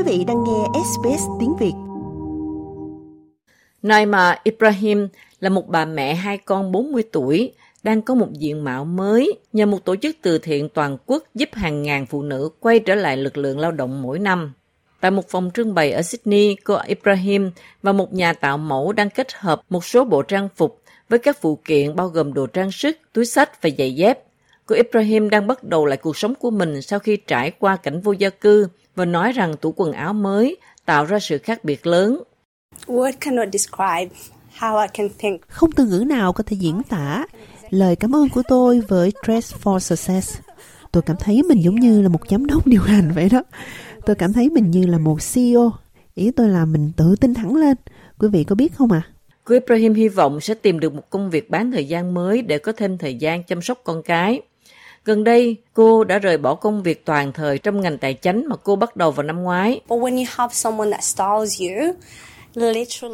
Quý vị đang nghe SBS tiếng Việt. Naima Ibrahim là một bà mẹ hai con 40 tuổi, đang có một diện mạo mới nhờ một tổ chức từ thiện toàn quốc giúp hàng ngàn phụ nữ quay trở lại lực lượng lao động mỗi năm. Tại một phòng trưng bày ở Sydney, cô Ibrahim và một nhà tạo mẫu đang kết hợp một số bộ trang phục với các phụ kiện bao gồm đồ trang sức, túi sách và giày dép. Cô Ibrahim đang bắt đầu lại cuộc sống của mình sau khi trải qua cảnh vô gia cư và nói rằng tủ quần áo mới tạo ra sự khác biệt lớn. Không từ ngữ nào có thể diễn tả lời cảm ơn của tôi với Dress for Success. Tôi cảm thấy mình giống như là một giám đốc điều hành vậy đó. Tôi cảm thấy mình như là một CEO. Ý tôi là mình tự tin thẳng lên. Quý vị có biết không ạ? À? Cô Ibrahim hy vọng sẽ tìm được một công việc bán thời gian mới để có thêm thời gian chăm sóc con cái. Gần đây, cô đã rời bỏ công việc toàn thời trong ngành tài chính mà cô bắt đầu vào năm ngoái.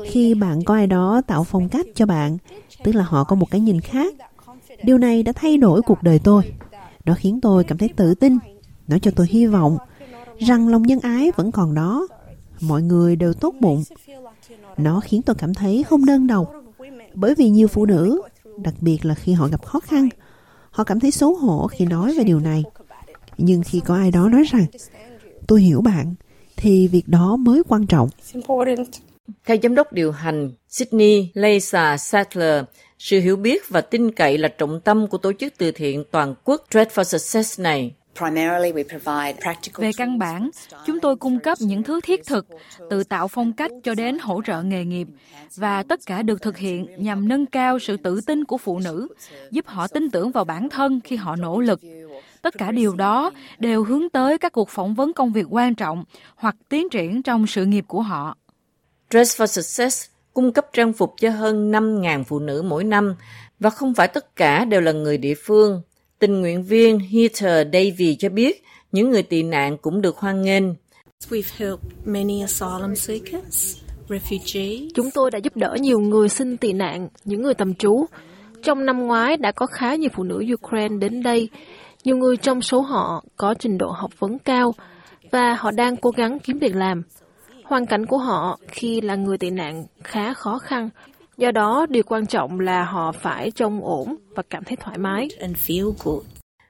Khi bạn có ai đó tạo phong cách cho bạn, tức là họ có một cái nhìn khác. Điều này đã thay đổi cuộc đời tôi. Nó khiến tôi cảm thấy tự tin. Nó cho tôi hy vọng rằng lòng nhân ái vẫn còn đó. Mọi người đều tốt bụng. Nó khiến tôi cảm thấy không đơn độc. Bởi vì nhiều phụ nữ, đặc biệt là khi họ gặp khó khăn, họ cảm thấy xấu hổ khi nói về điều này. Nhưng khi có ai đó nói rằng, tôi hiểu bạn, thì việc đó mới quan trọng. Theo giám đốc điều hành Sydney Lisa Sattler, sự hiểu biết và tin cậy là trọng tâm của tổ chức từ thiện toàn quốc Trade for Success này. Về căn bản, chúng tôi cung cấp những thứ thiết thực, từ tạo phong cách cho đến hỗ trợ nghề nghiệp, và tất cả được thực hiện nhằm nâng cao sự tự tin của phụ nữ, giúp họ tin tưởng vào bản thân khi họ nỗ lực. Tất cả điều đó đều hướng tới các cuộc phỏng vấn công việc quan trọng hoặc tiến triển trong sự nghiệp của họ. Dress for Success cung cấp trang phục cho hơn 5.000 phụ nữ mỗi năm và không phải tất cả đều là người địa phương. Tình nguyện viên Heather Davy cho biết những người tị nạn cũng được hoan nghênh. Chúng tôi đã giúp đỡ nhiều người xin tị nạn, những người tầm trú. Trong năm ngoái đã có khá nhiều phụ nữ Ukraine đến đây. Nhiều người trong số họ có trình độ học vấn cao và họ đang cố gắng kiếm việc làm. Hoàn cảnh của họ khi là người tị nạn khá khó khăn, do đó điều quan trọng là họ phải trông ổn và cảm thấy thoải mái.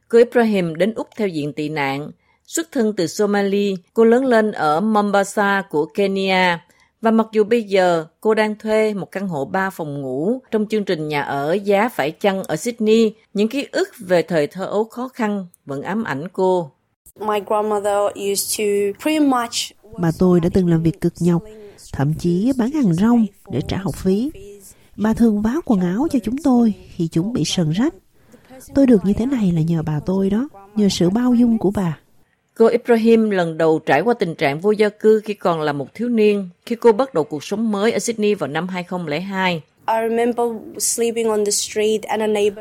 Cô Ibrahim đến Úc theo diện tị nạn. Xuất thân từ Somalia, cô lớn lên ở Mombasa của Kenya. Và mặc dù bây giờ cô đang thuê một căn hộ 3 phòng ngủ trong chương trình nhà ở giá phải chăng ở Sydney, những ký ức về thời thơ ấu khó khăn vẫn ám ảnh cô. My grandmother used to pretty much Bà tôi đã từng làm việc cực nhọc, thậm chí bán hàng rong để trả học phí. Bà thường váo quần áo cho chúng tôi khi chúng bị sần rách. Tôi được như thế này là nhờ bà tôi đó, nhờ sự bao dung của bà. Cô Ibrahim lần đầu trải qua tình trạng vô gia cư khi còn là một thiếu niên, khi cô bắt đầu cuộc sống mới ở Sydney vào năm 2002.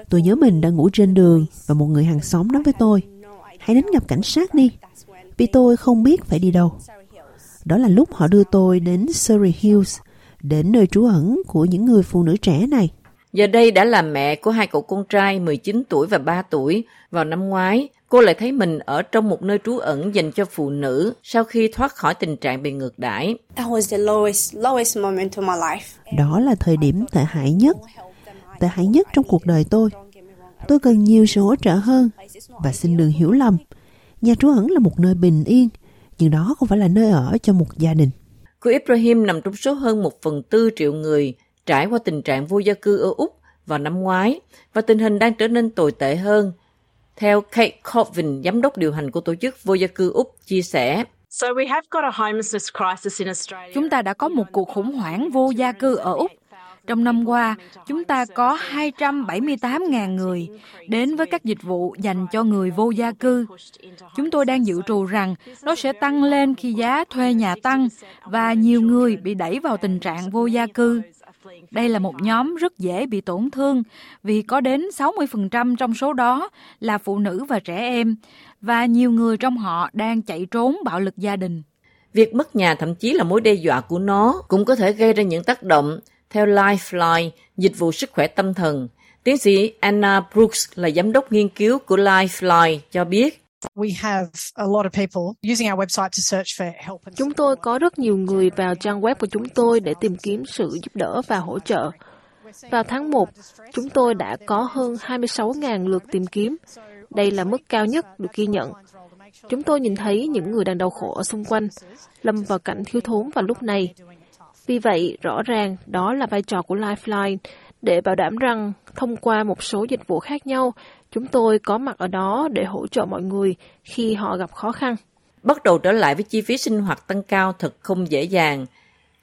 Tôi nhớ mình đang ngủ trên đường và một người hàng xóm nói với tôi, hãy đến gặp cảnh sát đi, vì tôi không biết phải đi đâu. Đó là lúc họ đưa tôi đến Surrey Hills, đến nơi trú ẩn của những người phụ nữ trẻ này. Giờ đây đã là mẹ của hai cậu con trai 19 tuổi và 3 tuổi. Vào năm ngoái, cô lại thấy mình ở trong một nơi trú ẩn dành cho phụ nữ sau khi thoát khỏi tình trạng bị ngược đãi. Đó là thời điểm tệ hại nhất, tệ hại nhất trong cuộc đời tôi. Tôi cần nhiều sự hỗ trợ hơn và xin đừng hiểu lầm. Nhà trú ẩn là một nơi bình yên, nhưng đó không phải là nơi ở cho một gia đình. Cô Ibrahim nằm trong số hơn một phần tư triệu người trải qua tình trạng vô gia cư ở Úc vào năm ngoái và tình hình đang trở nên tồi tệ hơn. Theo Kate Colvin, giám đốc điều hành của tổ chức vô gia cư Úc, chia sẻ. Chúng ta đã có một cuộc khủng hoảng vô gia cư ở Úc trong năm qua, chúng ta có 278.000 người đến với các dịch vụ dành cho người vô gia cư. Chúng tôi đang dự trù rằng nó sẽ tăng lên khi giá thuê nhà tăng và nhiều người bị đẩy vào tình trạng vô gia cư. Đây là một nhóm rất dễ bị tổn thương vì có đến 60% trong số đó là phụ nữ và trẻ em và nhiều người trong họ đang chạy trốn bạo lực gia đình. Việc mất nhà thậm chí là mối đe dọa của nó cũng có thể gây ra những tác động theo Lifeline, dịch vụ sức khỏe tâm thần, tiến sĩ Anna Brooks là giám đốc nghiên cứu của Lifeline cho biết Chúng tôi có rất nhiều người vào trang web của chúng tôi để tìm kiếm sự giúp đỡ và hỗ trợ. Vào tháng 1, chúng tôi đã có hơn 26.000 lượt tìm kiếm. Đây là mức cao nhất được ghi nhận. Chúng tôi nhìn thấy những người đang đau khổ ở xung quanh, lâm vào cảnh thiếu thốn vào lúc này. Vì vậy, rõ ràng đó là vai trò của Lifeline để bảo đảm rằng thông qua một số dịch vụ khác nhau, chúng tôi có mặt ở đó để hỗ trợ mọi người khi họ gặp khó khăn. Bắt đầu trở lại với chi phí sinh hoạt tăng cao thật không dễ dàng.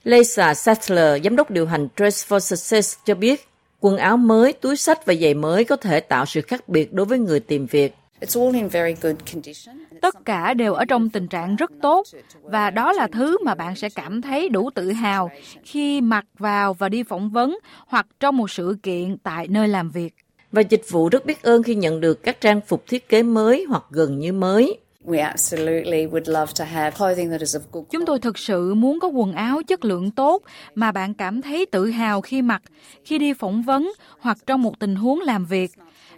Lisa Sattler, giám đốc điều hành Dress for Success cho biết, quần áo mới, túi sách và giày mới có thể tạo sự khác biệt đối với người tìm việc. Tất cả đều ở trong tình trạng rất tốt và đó là thứ mà bạn sẽ cảm thấy đủ tự hào khi mặc vào và đi phỏng vấn hoặc trong một sự kiện tại nơi làm việc. Và dịch vụ rất biết ơn khi nhận được các trang phục thiết kế mới hoặc gần như mới. Chúng tôi thực sự muốn có quần áo chất lượng tốt mà bạn cảm thấy tự hào khi mặc, khi đi phỏng vấn hoặc trong một tình huống làm việc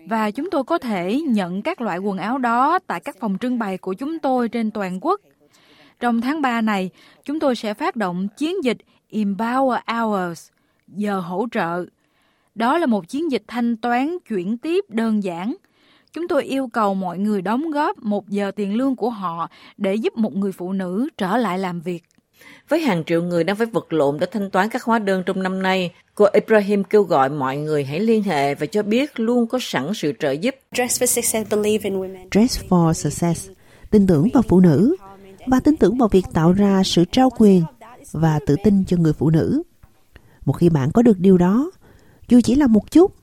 và chúng tôi có thể nhận các loại quần áo đó tại các phòng trưng bày của chúng tôi trên toàn quốc. Trong tháng 3 này, chúng tôi sẽ phát động chiến dịch Empower Hours, giờ hỗ trợ. Đó là một chiến dịch thanh toán chuyển tiếp đơn giản. Chúng tôi yêu cầu mọi người đóng góp một giờ tiền lương của họ để giúp một người phụ nữ trở lại làm việc. Với hàng triệu người đang phải vật lộn để thanh toán các hóa đơn trong năm nay, cô Ibrahim kêu gọi mọi người hãy liên hệ và cho biết luôn có sẵn sự trợ giúp. Dress for Success, believe in women. Dress for Success, tin tưởng vào phụ nữ và tin tưởng vào việc tạo ra sự trao quyền và tự tin cho người phụ nữ. Một khi bạn có được điều đó, dù chỉ là một chút,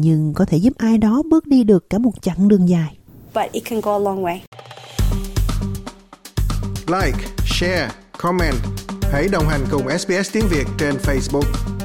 nhưng có thể giúp ai đó bước đi được cả một chặng đường dài. But it can go a long way. Like, share comment. Hãy đồng hành cùng SBS tiếng Việt trên Facebook.